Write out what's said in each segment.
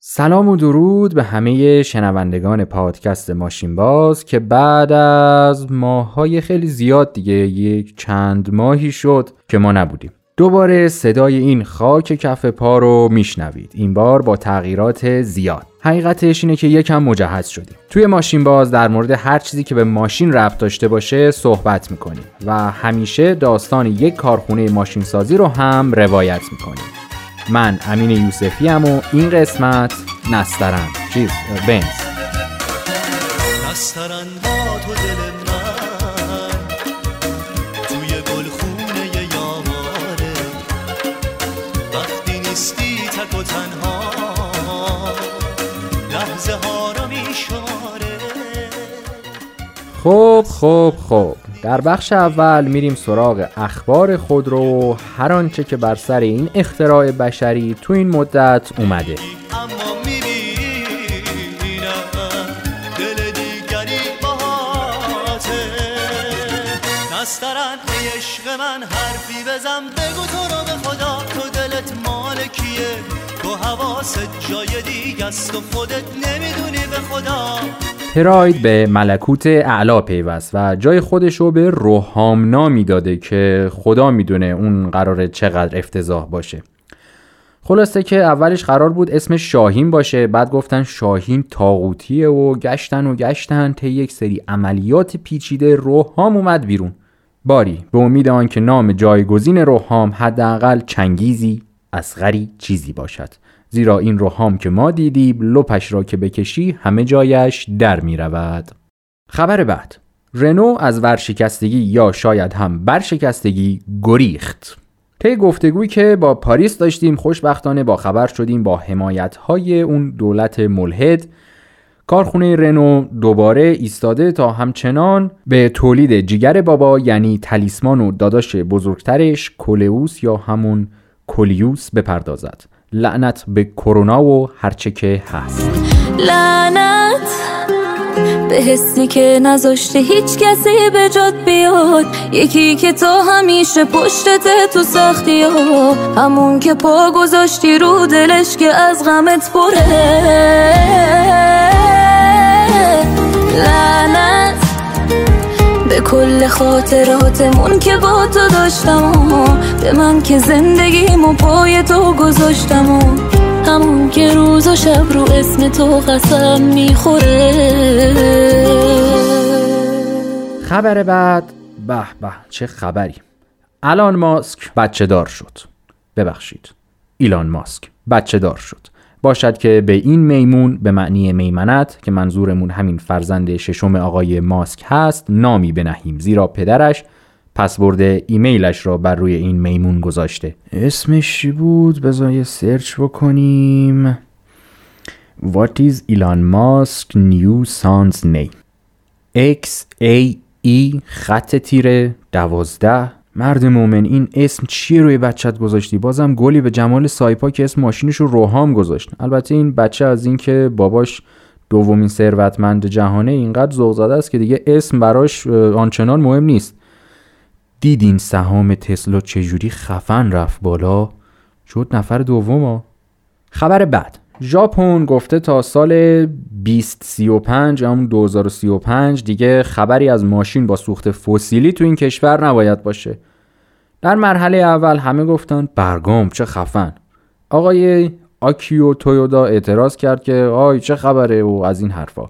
سلام و درود به همه شنوندگان پادکست ماشین باز که بعد از ماهای خیلی زیاد دیگه یک چند ماهی شد که ما نبودیم. دوباره صدای این خاک کف پا رو میشنوید. این بار با تغییرات زیاد. حقیقتش اینه که یکم مجهز شدیم. توی ماشین باز در مورد هر چیزی که به ماشین ربط داشته باشه صحبت می‌کنیم و همیشه داستان یک کارخونه ماشین سازی رو هم روایت می‌کنیم. من امین یوسفی هم و این قسمت نسترن. چیز بنز. نسترن با تو دل من. توی گلخونه یاماره وقتی نیستی تک و تنها. لحظه ها رو میشاره خب خب خب. در بخش اول میریم سراغ اخبار خود رو. هر آنچه که بر سر این اختراع بشری تو این مدت اومده. بگو تو رو به خدا. حواست جای دیگه است و خودت نمی‌دونی به خدا. پراید به ملکوت اعلا پیوست و جای خودش رو به روحام نامی داده که خدا می‌دونه اون قراره چقدر افتضاح باشه. خلاصه که اولش قرار بود اسم شاهین باشه بعد گفتن شاهین تاغوتیه و گشتن و گشتن تا یک سری عملیات پیچیده روحام اومد بیرون. باری به امید آنکه نام جایگزین روحام حداقل چنگیزی اصغری چیزی باشد. زیرا این روحام که ما دیدیم لپش را که بکشی همه جایش در می رود. خبر بعد. رنو از ورشکستگی یا شاید هم برشکستگی گریخت. طی گفتگویی که با پاریس داشتیم خوشبختانه با خبر شدیم با حمایت های اون دولت ملحد. کارخونه رنو دوباره ایستاده تا همچنان به تولید جیگر بابا یعنی تلیسمان و داداش بزرگترش کولئوس یا همون کولیوس بپردازد. لعنت به کرونا و هرچه که هست. لعنت به حسی که نذاشته هیچ کسی به جاد بیاد. یکی که تو همیشه پشتت تو سختی ها. همون که پا گذاشتی رو دلش که از غمت پره. لعنت به کل خاطراتمون که با تو داشتم و به من که زندگیمو پای تو گذاشتم و همون که روز و شب رو اسم تو قسم می‌خوره. خبر بعد به به چه خبری؟ الان ماسک بچه دار شد. ببخشید. ایلان ماسک بچه دار شد. باشد که به این میمون به معنی میمنت که منظورمون همین فرزند ششم آقای ماسک هست نامی بنهیم. زیرا پدرش پسورد ایمیلش را بر روی این میمون گذاشته. اسمش چی بود؟ بذار سرچ بکنیم. What is Elon Musk new son's name? X A E خط تیره دوازده مرد مومن این اسم چیه روی بچت گذاشتی؟ بازم گلی به جمال سایپا که اسم ماشینش رو روهام گذاشت. البته این بچه از اینکه باباش دومین ثروتمند جهانه اینقدر ذوق زده است که دیگه اسم براش آنچنان مهم نیست. دیدین سهام تسلا چجوری خفن رفت بالا؟ شد نفر دوم خبر بعد. ژاپن گفته تا سال 2035 همون 2035 دیگه خبری از ماشین با سوخت فسیلی تو این کشور نباید باشه. در مرحله اول همه گفتن برگام چه خفن. آقای آکیو تویودا اعتراض کرد که آی چه خبره و از این حرفا.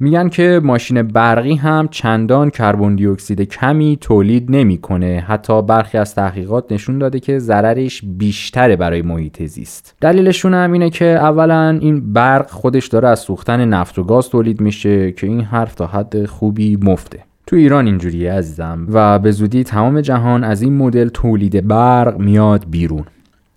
میگن که ماشین برقی هم چندان کربن دی اکسید کمی تولید نمی‌کنه. حتی برخی از تحقیقات نشون داده که ضررش بیشتره برای محیط زیست. دلیلشون هم اینه که اولا این برق خودش داره از سوختن نفت و گاز تولید میشه که این حرف تا حد خوبی مفته. تو ایران اینجوریه عزیزم و به زودی تمام جهان از این مدل تولید برق میاد بیرون.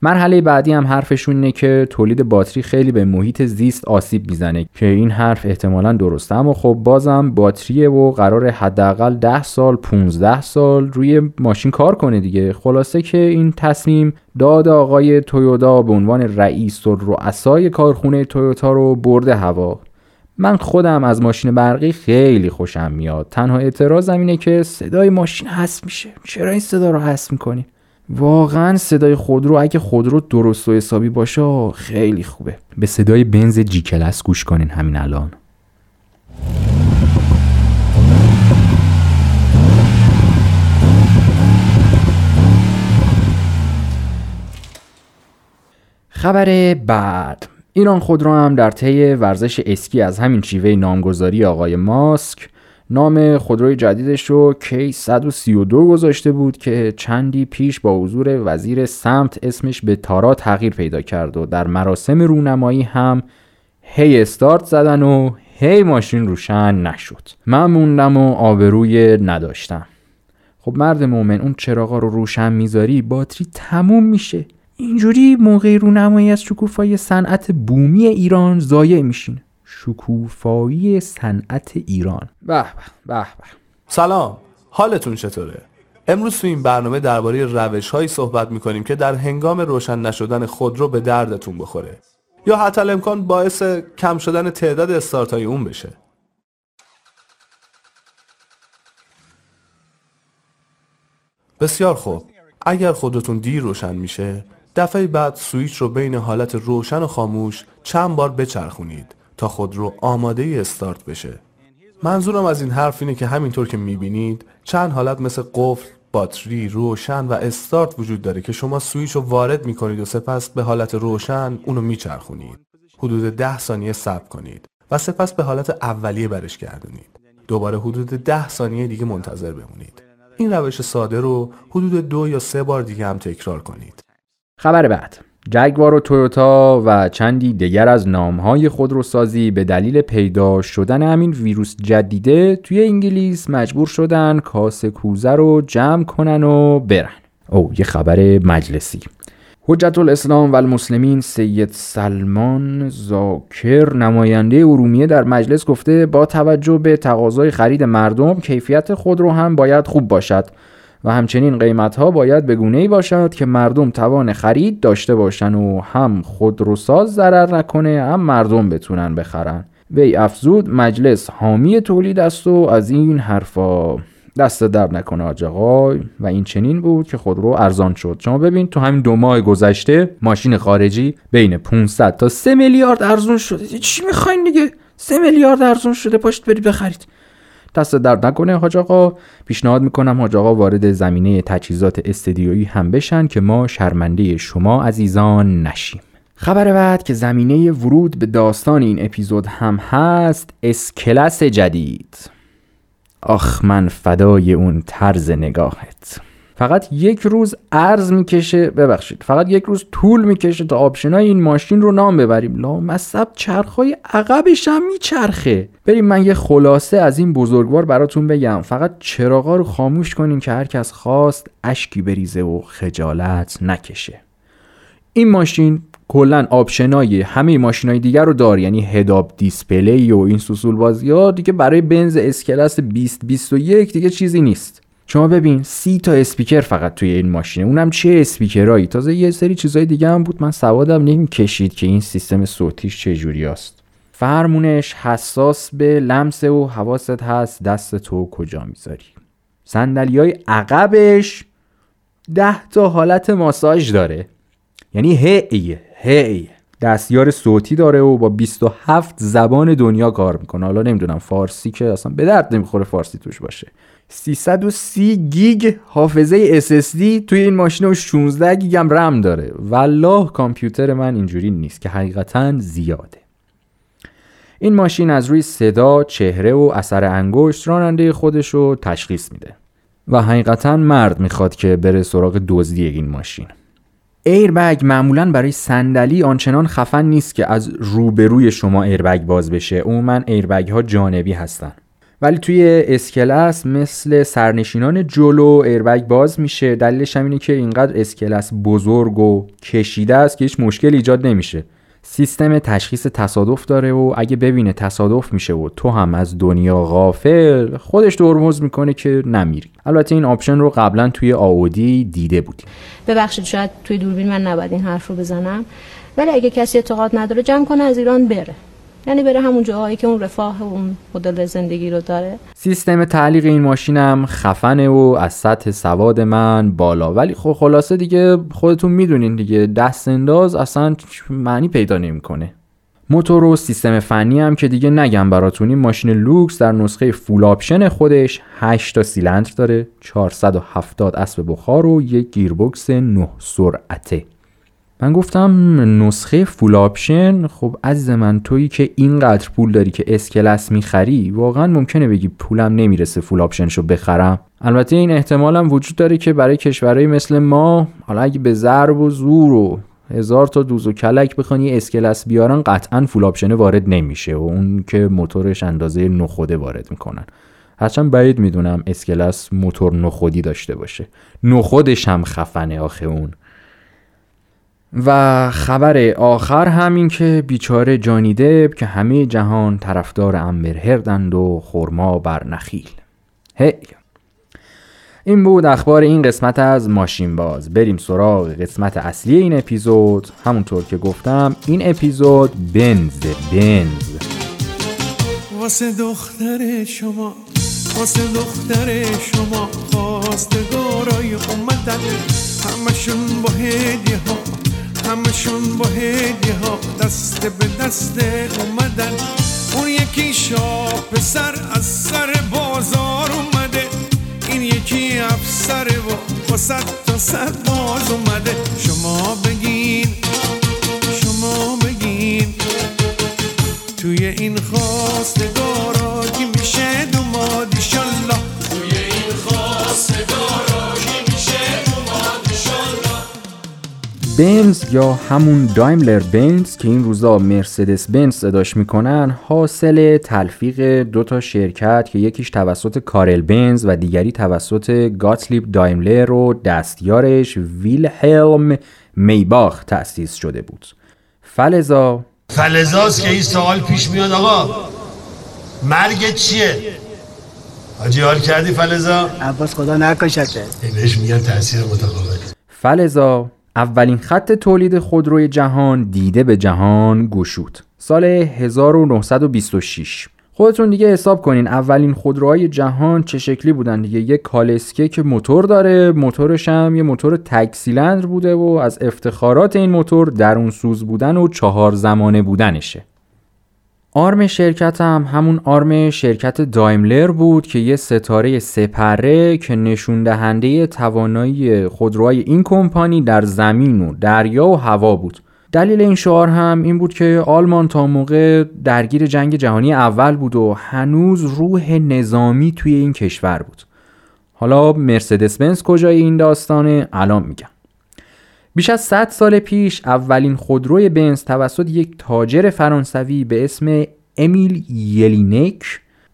مرحله بعدی هم حرفشون اینه که تولید باتری خیلی به محیط زیست آسیب می‌زنه که این حرف احتمالا درسته. اما خب بازم باتریه و قرار حداقل 10 سال 15 سال روی ماشین کار کنه دیگه. خلاصه که این تصمیم داد آقای تویوتا به عنوان رئیس و رؤسای کارخونه تویوتا رو برده هوا. من خودم از ماشین برقی خیلی خوشم میاد. تنها اعتراضم اینه که صدای ماشین حس میشه. چرا این صدا رو حس می‌کنین واقعا صدای خودرو اگه خودرو درست و حسابی باشه خیلی خوبه. به صدای بنز جی کلاس گوش کنین همین الان. خبر بعد. ایران خودرو هم در طی ورزش اسکی از همین شیوه نامگذاری آقای ماسک نام خودروی جدیدش رو کی 132 گذاشته بود که چندی پیش با حضور وزیر سمت اسمش به تارا تغییر پیدا کرد و در مراسم رونمایی هم هی استارت زدن و هی ماشین روشن نشد. من موندم و آبروی نداشتم. خب مرد مومن اون چراغا رو روشن می‌ذاری باتری تموم میشه. اینجوری موقع رونمایی از شکوفای صنعت بومی ایران ضایع میشین. شکوفایی صنعت ایران. به به به سلام. حالتون چطوره؟ امروز تو این برنامه درباره روش هایی صحبت می‌کنیم که در هنگام روشن نشدن خودرو به دردتون بخوره. یا حتی امکان باعث کم شدن تعداد استارت های اون بشه. بسیار خوب. اگر خودتون دیر روشن میشه دفعه بعد سویچ رو بین حالت روشن و خاموش چند بار بچرخونید تا خود رو آماده ای استارت بشه. منظورم از این حرف اینه که همینطور که می‌بینید چند حالت مثل قفل باتری روشن و استارت وجود داره که شما سویچ رو وارد می‌کنید و سپس به حالت روشن اونو میچرخونید. حدود ده ثانیه صبر کنید و سپس به حالت اولیه برش گردونید. دوباره حدود ده ثانیه دیگه منتظر بمونید. این روش ساده رو حدود دو یا سه بار دیگه هم تکرار کنید. خبر بعد. جگوار و تویوتا و چندی دیگر از نامهای خودروسازی به دلیل پیدا شدن همین ویروس جدیده توی انگلیس مجبور شدن کاسه کوزه رو جمع کنن و برن. او یه خبر مجلسی. حجت الاسلام و المسلمین سید سلمان زاکر نماینده ارومیه در مجلس گفته با توجه به تقاضای خرید مردم کیفیت خودرو هم باید خوب باشد. و همچنین قیمت ها باید به گونه ای باشد که مردم توان خرید داشته باشن و هم خودروساز ضرر نکنه هم مردم بتونن بخرن. وی افزود مجلس حامی تولید است و از این حرفا دست در نکنه آج و این چنین بود که خودرو ارزان شد. شما ببین تو همین دو ماه گذشته ماشین خارجی بین 500 تا 3 میلیارد ارزون شده. چی می‌خواین دیگه؟ 3 میلیارد ارزون شده پاشت برید بخرید. دست درد نکنه حاج آقا. پیشنهاد می‌کنم حاج آقا وارد زمینه تجهیزات استدیویی هم بشن که ما شرمنده شما عزیزان نشیم. خبر بعد که زمینه ورود به داستان این اپیزود هم هست اسکلس جدید. آخ من فدای اون طرز نگاهت. فقط یک روز ارز می‌کشه ببخشید فقط یک روز طول می‌کشه تا آپشنای این ماشین رو نام ببریم. لا مصب چرخهای عقبش هم میچرخه. بریم من یه خلاصه از این بزرگوار براتون بگم. فقط چراغا رو خاموش کنین که هر کس خواست اشکی بریزه و خجالت نکشه. این ماشین کلا آپشنای همه ماشینای دیگر رو داره یعنی head-up display و این سوسول بازی ها دیگه برای بنز S-Class 2021 دیگه چیزی نیست. شما ببین سی تا اسپیکر فقط توی این ماشینه. اونم چه اسپیکرایی تازه یه سری چیزای دیگه هم بود. من سوادم نمی‌کشید که این سیستم صوتیش چه جوری است. فرمونش حساس به لمس و حواست هست. دستتو کجا می‌ذاری؟ صندلی های عقبش ده تا حالت ماساژ داره. یعنی هی هی. دستیار صوتی داره و با 27 زبان دنیا کار می‌کنه. حالا نمی‌دونم فارسی که اصلا به درد نمی‌خوره فارسی توش باشه. 330 گیگ حافظه SSD توی این ماشین و 16 گیگ هم رم داره. والله کامپیوتر من اینجوری نیست که حقیقتا زیاده. این ماشین از روی صدا، چهره و اثر انگشت راننده خودش رو تشخیص میده. و حقیقتا مرد می‌خواد که بره سراغ دزدی این ماشین. ایربگ معمولا برای صندلی آنچنان خفن نیست که از روبروی شما ایربگ باز بشه. عموما ایربگ ها جانبی هستن. ولی توی S-Class مثل سرنشینان جلو ایربگ باز میشه. دلیلش هم اینه که اینقدر S-Class بزرگ و کشیده است که هیچ مشکل ایجاد نمیشه. سیستم تشخیص تصادف داره و اگه ببینه تصادف میشه و تو هم از دنیا غافل خودش ترمز می‌کنه که نمیری. البته این آپشن رو قبلا توی آودی دیده بودیم ببخشید شاید توی دوربین من نباید این حرف رو بزنم. ولی اگه کسی اعتقاد نداره جمع کنه از ایران بره. یعنی بره همون جاهایی که اون رفاه اون مدل زندگی رو داره. سیستم تعلیق این ماشینم خفنه و از سطح سواد من بالا. ولی خب خلاصه دیگه خودتون می‌دونین دیگه دست انداز اصلا معنی پیدا نمی‌کنه. موتور و سیستم فنی هم که دیگه نگم براتون. این ماشین لوکس در نسخه فول آپشن خودش 8 تا سیلندر داره 470 اسب بخار و یک گیربکس 9 سرعته. من گفتم نسخه فول آپشن خب عزیز من تویی که اینقدر پول داری که S-Class می‌خری واقعا ممکنه بگی پولم نمی‌رسه فول آپشنشو بخرم. البته این احتمالم وجود داره که برای کشورهای مثل ما حالا اگه به ضرب و زور و هزار تا دوز و کلک بخوان یه S-Class بیارن قطعا فول آپشن وارد نمیشه و اون که موتورش اندازه نخوده وارد می‌کنن. هرچند بعید می‌دونم S-Class موتور نخودی داشته باشه. نخودش هم خفنه آخه اون. و خبر آخر همین که بیچاره جانی دب که همه جهان طرفدار امبر هردند و خورما بر نخیل. هی. این بود اخبار این قسمت از ماشین باز. بریم سراغ قسمت اصلی این اپیزود. همونطور که گفتم این اپیزود بنز بنز. واسه دختر شما واسه دختر شما خواستگارای اومدن. همشون با هدیه ها همشون با هدیه ها دست به دست اومدن. اون یکی شاه پسر از سر بازار اومده. این یکی افسر و با صد تا صد باز اومده. شما بگین شما بگین. توی این خواستگارا بنز یا همون دایملر بنز که این روزا مرسدس بنز صداش می‌کنن حاصل تلفیق دو تا شرکت که یکیش توسط کارل بنز و دیگری توسط گاتلیب دایملر و دستیارش ویلهلم میباخ تأسیس شده بود. فلزا. فلزاست که این سوال پیش میاد آقا. مرگ چیه؟ حاجی حال کردی فلزا؟ عباس خدا نکشته. بهش میگن تاثیر متقابل. فلزا. اولین خط تولید خودروی جهان دیده به جهان گشود سال 1926 خودتون دیگه حساب کنین اولین خودروهای جهان چه شکلی بودن دیگه. یه کالسکه که موتور داره موتورش هم یه موتور تک سیلندر بوده و از افتخارات این موتور درون سوز بودن و چهار زمانه بودنشه. آرم شرکت هم همون آرم شرکت دایملر بود که یه ستاره سپره که نشون دهنده توانایی خودروهای این کمپانی در زمین و دریا و هوا بود. دلیل این شعار هم این بود که آلمان تا موقع درگیر جنگ جهانی اول بود و هنوز روح نظامی توی این کشور بود. حالا مرسدس بنز کجای این داستانه؟ الان میگم. بیش از 100 سال پیش اولین خودروی بنز توسط یک تاجر فرانسوی به اسم امیل یلینک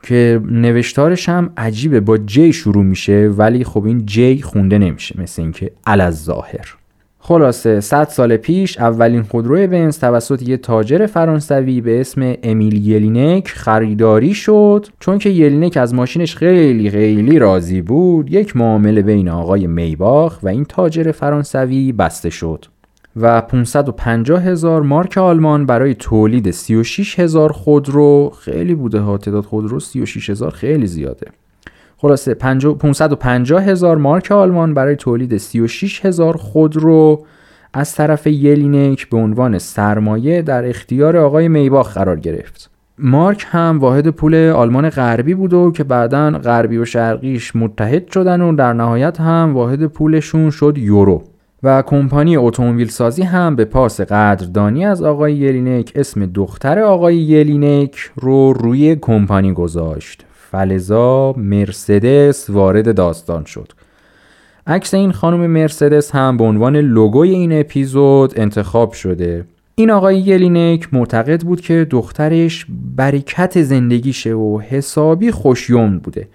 که نوشتارش هم عجیبه با جی شروع میشه ولی خب این جی خونده نمیشه مثل اینکه علاز ظاهر خلاصه 100 سال پیش اولین خودروی بنز توسط یه تاجر فرانسوی به اسم امیل یلینک خریداری شد. چون که یلینک از ماشینش خیلی خیلی راضی بود یک معامله بین آقای میباخ و این تاجر فرانسوی بسته شد و 550 هزار مارک آلمان برای تولید 36 هزار خودرو خیلی بوده ها تعداد خودرو 36 هزار خیلی زیاده. خلاصه 550 هزار مارک آلمان برای تولید 36 هزار خودرو از طرف یلینک به عنوان سرمایه در اختیار آقای میباخ قرار گرفت. مارک هم واحد پول آلمان غربی بود و که بعدا غربی و شرقیش متحد شدن و در نهایت هم واحد پولشون شد یورو. و کمپانی اتومبیل سازی هم به پاس قدردانی از آقای یلینک اسم دختر آقای یلینک رو روی کمپانی گذاشت. فلزا مرسدس وارد داستان شد. عکس این خانم مرسدس هم به عنوان لوگوی این اپیزود انتخاب شده. این آقای یلینک معتقد بود که دخترش برکت زندگیشه و حسابی خوشیوم بوده.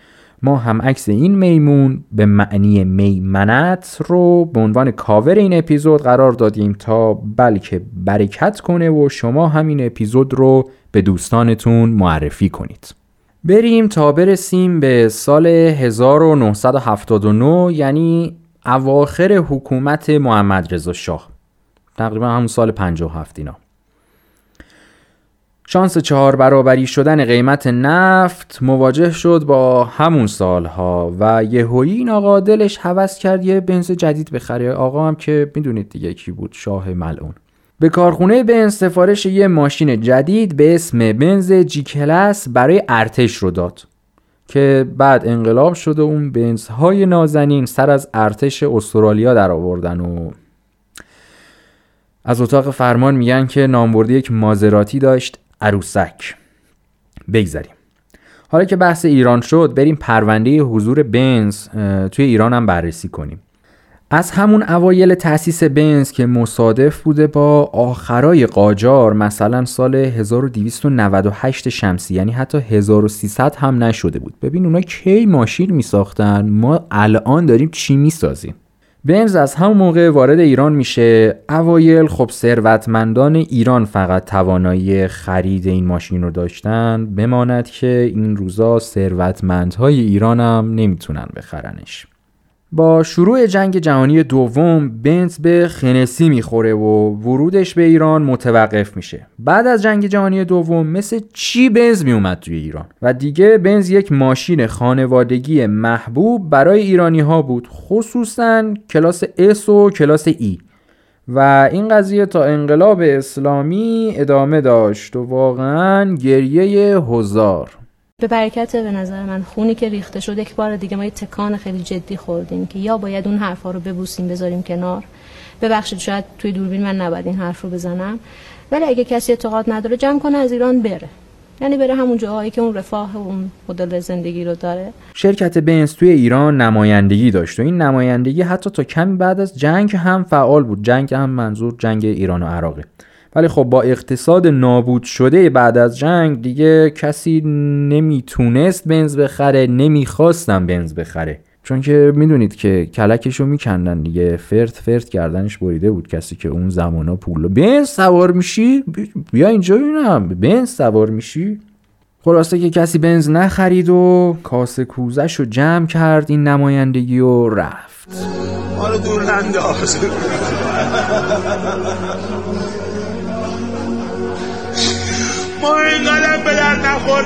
ما هم عکس این میمون به معنی میمنت رو به عنوان کاور این اپیزود قرار دادیم تا بلکه برکت کنه و شما همین اپیزود رو به دوستانتون معرفی کنید. بریم تا برسیم به سال 1979 یعنی اواخر حکومت محمد رضا شاه. تقریبا همون سال 57 اینا. شانس چهار برابری شدن قیمت نفت مواجه شد با همون سالها و یهویی این آقا دلش هوس کرد یه بنز جدید بخره. آقا هم که می‌دونید دیگه کی بود شاه ملعون. به کارخونه بنز سفارش یه ماشین جدید به اسم بنز جی کلاس برای ارتش رو داد که بعد انقلاب شد و اون بنزهای نازنین سر از ارتش استرالیا در آوردن و از اتاق فرمان میگن که نامبردی یک مازراتی داشت عروسک. بگذریم حالا که بحث ایران شد بریم پرونده حضور بنز توی ایران هم بررسی کنیم. از همون اوایل تأسیس بنز که مصادف بوده با آخرای قاجار مثلا سال 1298 شمسی یعنی حتی 1300 هم نشده بود. ببین اونا کی ماشین می ساختن ما الان داریم چی می سازیم بنز از همون موقع وارد ایران میشه. اوایل خب ثروتمندان ایران فقط توانایی خرید این ماشین رو داشتن بماند که این روزا ثروتمندهای ایران هم نمی‌تونن بخرنش. با شروع جنگ جهانی دوم بنز به خنسی می‌خوره و ورودش به ایران متوقف میشه. بعد از جنگ جهانی دوم مثل چی بنز میومد توی ایران؟ و دیگه بنز یک ماشین خانوادگی محبوب برای ایرانی ها بود خصوصا کلاس S و کلاس E. و این قضیه تا انقلاب اسلامی ادامه داشت و واقعا گریه هزار. به برکت به نظر من خونی که ریخته شد یک بار دیگه ما یه تکان خیلی جدی خوردیم که یا باید اون حرفا رو ببوسیم بذاریم کنار. ببخشید شاید توی دوربین من نباید این حرف رو بزنم. ولی اگه کسی اعتقاد نداره جمع کنه از ایران بره. یعنی بره همون جاهایی که اون رفاه و اون مدل زندگی رو داره. شرکت بنز توی ایران نمایندگی داشت و این نمایندگی حتی تا کمی بعد از جنگ هم فعال بود. جنگ هم منظور جنگ ایران و عراقه. ولی خب با اقتصاد نابود شده بعد از جنگ دیگه کسی نمی‌تونست بنز بخره نمی‌خواستم بنز بخره. چون که می‌دونید که کلکشو میکندن دیگه فرت فرت کردنش بریده بود کسی که اون زمانا پول بنز سوار میشی؟ بیا اینجا ببینم. بنز سوار میشی؟ خلاصه که کسی بنز نخرید و کاسه کوزش رو جمع کرد این نمایندگی و رفت. حالا دور ننداز اینقدر به نخور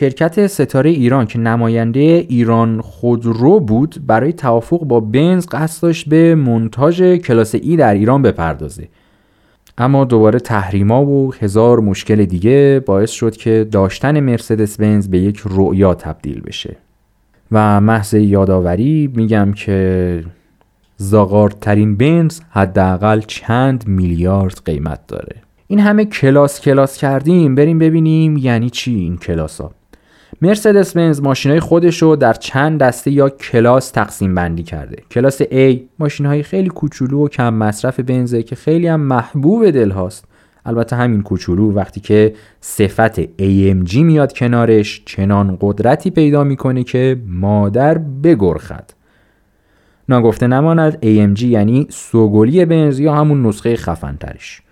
شرکت ستاره ایران که نماینده ایران خودرو بود برای توافق با بنز قصد داشت به منتاج کلاس ای در ایران بپردازه. اما دوباره تحریما و هزار مشکل دیگه باعث شد که داشتن مرسدس بنز به یک رؤیا تبدیل بشه. و محض یادآوری میگم که زاغارترین بنز حداقل چند میلیارد قیمت داره. این همه کلاس کلاس کردیم. بریم ببینیم یعنی چی این کلاس ها مرسدس بنز ماشین خودش رو در چند دسته یا کلاس تقسیم بندی کرده. کلاس A ماشین های خیلی کوچولو و کم مصرف بنزه که خیلی هم محبوب دل هاست. البته همین کوچولو وقتی که صفت AMG میاد کنارش چنان قدرتی پیدا می‌کنه که مادر بگرخد. ناگفته نماند AMG یعنی سوگلی بنز یا همون نسخه خفن ترش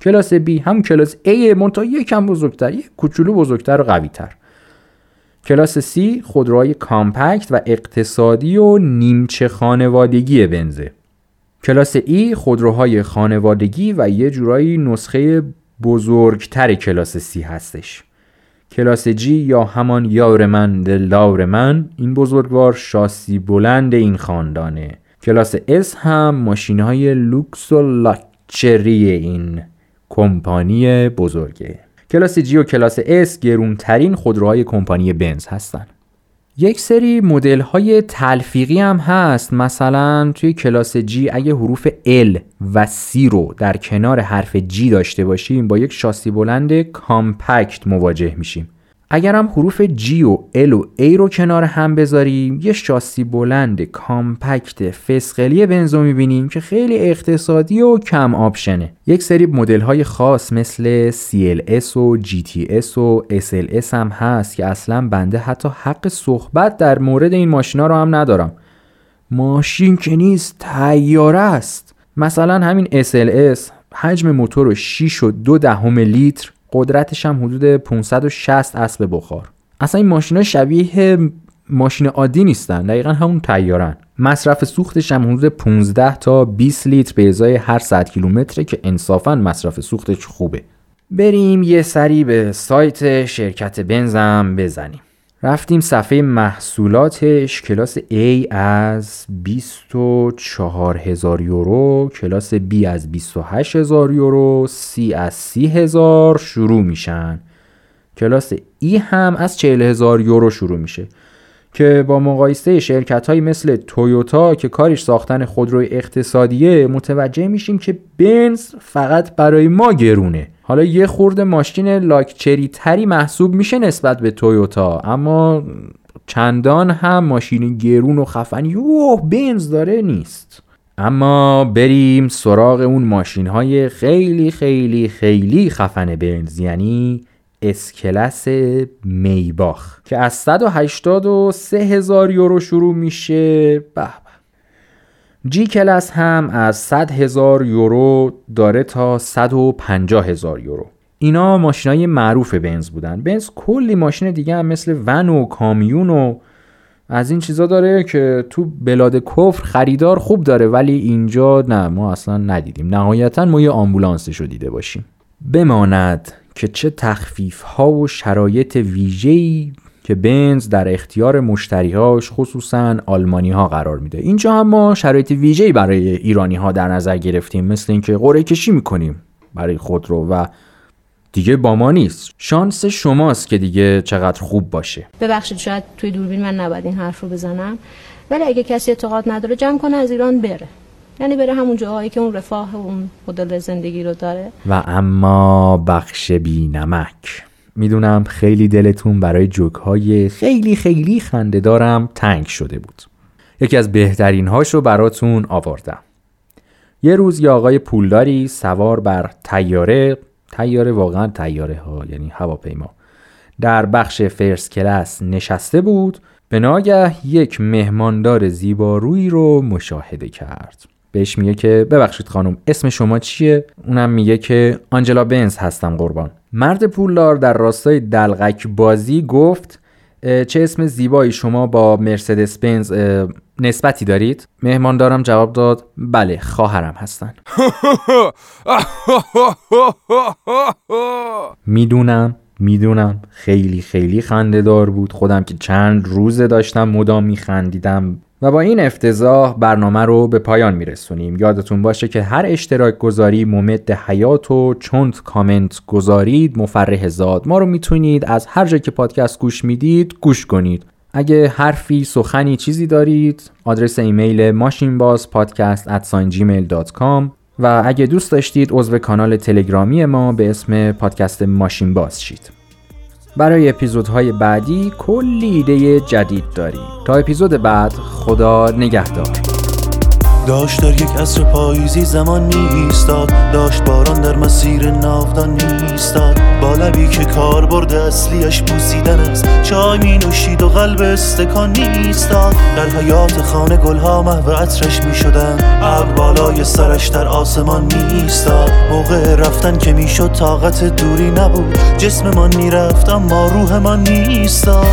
کلاس B هم کلاس A منتها یکم بزرگتر یک کوچولو بزرگتر و قوی تر کلاس C خودروهای کامپکت و اقتصادی و نیمچه خانوادگی بنزه. کلاس E خودروهای خانوادگی و یه جورایی نسخه بزرگتر کلاس C هستش. کلاس جی یا همان یار من دلدار من این بزرگوار شاسی بلند این خاندانه. کلاس اس هم ماشین های لوکس و لاکچری این کمپانی بزرگه. کلاس جی و کلاس اس گرونترین خودروهای کمپانی بنز هستن. یک سری مدل های تلفیقی هم هست. مثلا توی کلاس G اگه حروف L و C رو در کنار حرف G داشته باشیم با یک شاسی بلند کامپکت مواجه میشیم. اگر هم حروف G و L و A رو کنار هم بذاریم یه شاسی بلند کامپکت فسقلی بنزو می‌بینیم که خیلی اقتصادی و کم آپشنه. یک سری مدل های خاص مثل CLS و GTS و SLS هم هست که اصلا بنده حتی حق صحبت در مورد این ماشینا رو هم ندارم. ماشین که نیست تیاره است. مثلا همین SLS حجم موتور 6 و دو دهم لیتر قدرتش هم حدود 560 اسب بخار. اصلا این ماشینا شبیه ماشین عادی نیستن دقیقا همون تیارن. مصرف سوختش هم حدود 15 تا 20 لیتر به ازای هر 100 کیلومتره که انصافا مصرف سوختش خوبه. بریم یه سری به سایت شرکت بنزم بزنیم. رفتیم صفحه محصولاتش کلاس A از 24000 یورو کلاس B از 28000 یورو C از 30000 شروع میشن. کلاس E هم از 40000 یورو شروع میشه که با مقایسه شرکت های مثل تویوتا که کارش ساختن خودروی اقتصادیه متوجه میشیم که بنز فقط برای ما گرونه. حالا یه خورده ماشین لاکچری تری محسوب میشه نسبت به تویوتا اما چندان هم ماشین گرون و خفن یوه بنز داره نیست. اما بریم سراغ اون ماشین های خیلی خیلی خیلی خفن بنز یعنی اسکلس میباخ که از 183 هزار یورو شروع میشه. به جی کلاس هم از 100 هزار یورو داره تا 150 هزار یورو. اینا ماشین های معروف بنز بودن. بنز کلی ماشین دیگه هم مثل ون و کامیون و از این چیزا داره که تو بلاد کفر خریدار خوب داره ولی اینجا نه ما اصلا ندیدیم. نهایتا ما یه آمبولانسش رو دیده باشیم. بماند که چه تخفیف ها و شرایط ویژه‌ای که بنز در اختیار مشتریهاش خصوصا آلمانی ها قرار میده. اینجا هم ما شرایط ویژه‌ای برای ایرانی ها در نظر گرفتیم مثل اینکه قرعه کشی می‌کنیم برای خودرو و دیگه با ما نیست. شانس شماست که دیگه چقدر خوب باشه. ببخشید شاید توی دوربین من نباید این حرف رو بزنم. ولی اگه کسی اعتقاد نداره جمع کنه از ایران بره. یعنی بره همون جاهایی که اون رفاه و اون مدل زندگی رو داره. و اما بخش بی نمک. می‌دونم خیلی دلتون برای جوک های خیلی خیلی خنده دارم تنگ شده بود. یکی از بهترین هاش رو براتون آوردم. یه روز یه آقای پولداری سوار بر تیاره تیاره واقعا تیاره ها یعنی هواپیما در بخش فرست کلاس نشسته بود به ناگه یک مهماندار زیبارویی رو مشاهده کرد. بهش میگه که ببخشید خانم اسم شما چیه؟ اونم میگه که آنجلا بنز هستم قربان. مرد پولدار در راستای دلغک بازی گفت چه اسم زیبایی شما با مرسدس بنز نسبتی دارید؟ مهماندارم جواب داد بله خواهرم هستن. می‌دونم می‌دونم خیلی خیلی خنده دار بود. خودم که چند روزه داشتم مدام میخندیدم و با این افتضاح برنامه رو به پایان میرسونیم. یادتون باشه که هر اشتراک گذاری ممد حیات و چند کامنت گذارید مفرح زاد ما رو می‌تونید از هر جا که پادکست گوش می‌دید گوش کنید. اگه حرفی سخنی چیزی دارید آدرس ایمیل ماشین باز و اگه دوست داشتید عضو کانال تلگرامی ما به اسم پادکست ماشین باز شید. برای اپیزودهای بعدی کلی ایده جدید داریم. تا اپیزود بعد خدا نگهدار. داشت در یک عصر پاییزی زمان میستاد داشت باران در مسیر ناودان میستاد با لبی که کار برده اصلیش بوسیدن است چای می نوشید و قلب استکان نیستاد. در حیات خانه گلها محو عطرش می شدن ابر بالای سرش در آسمان میستاد موقع رفتن که می‌شد طاقت دوری نبود. جسم من می‌رفت اما روح من نیستاد.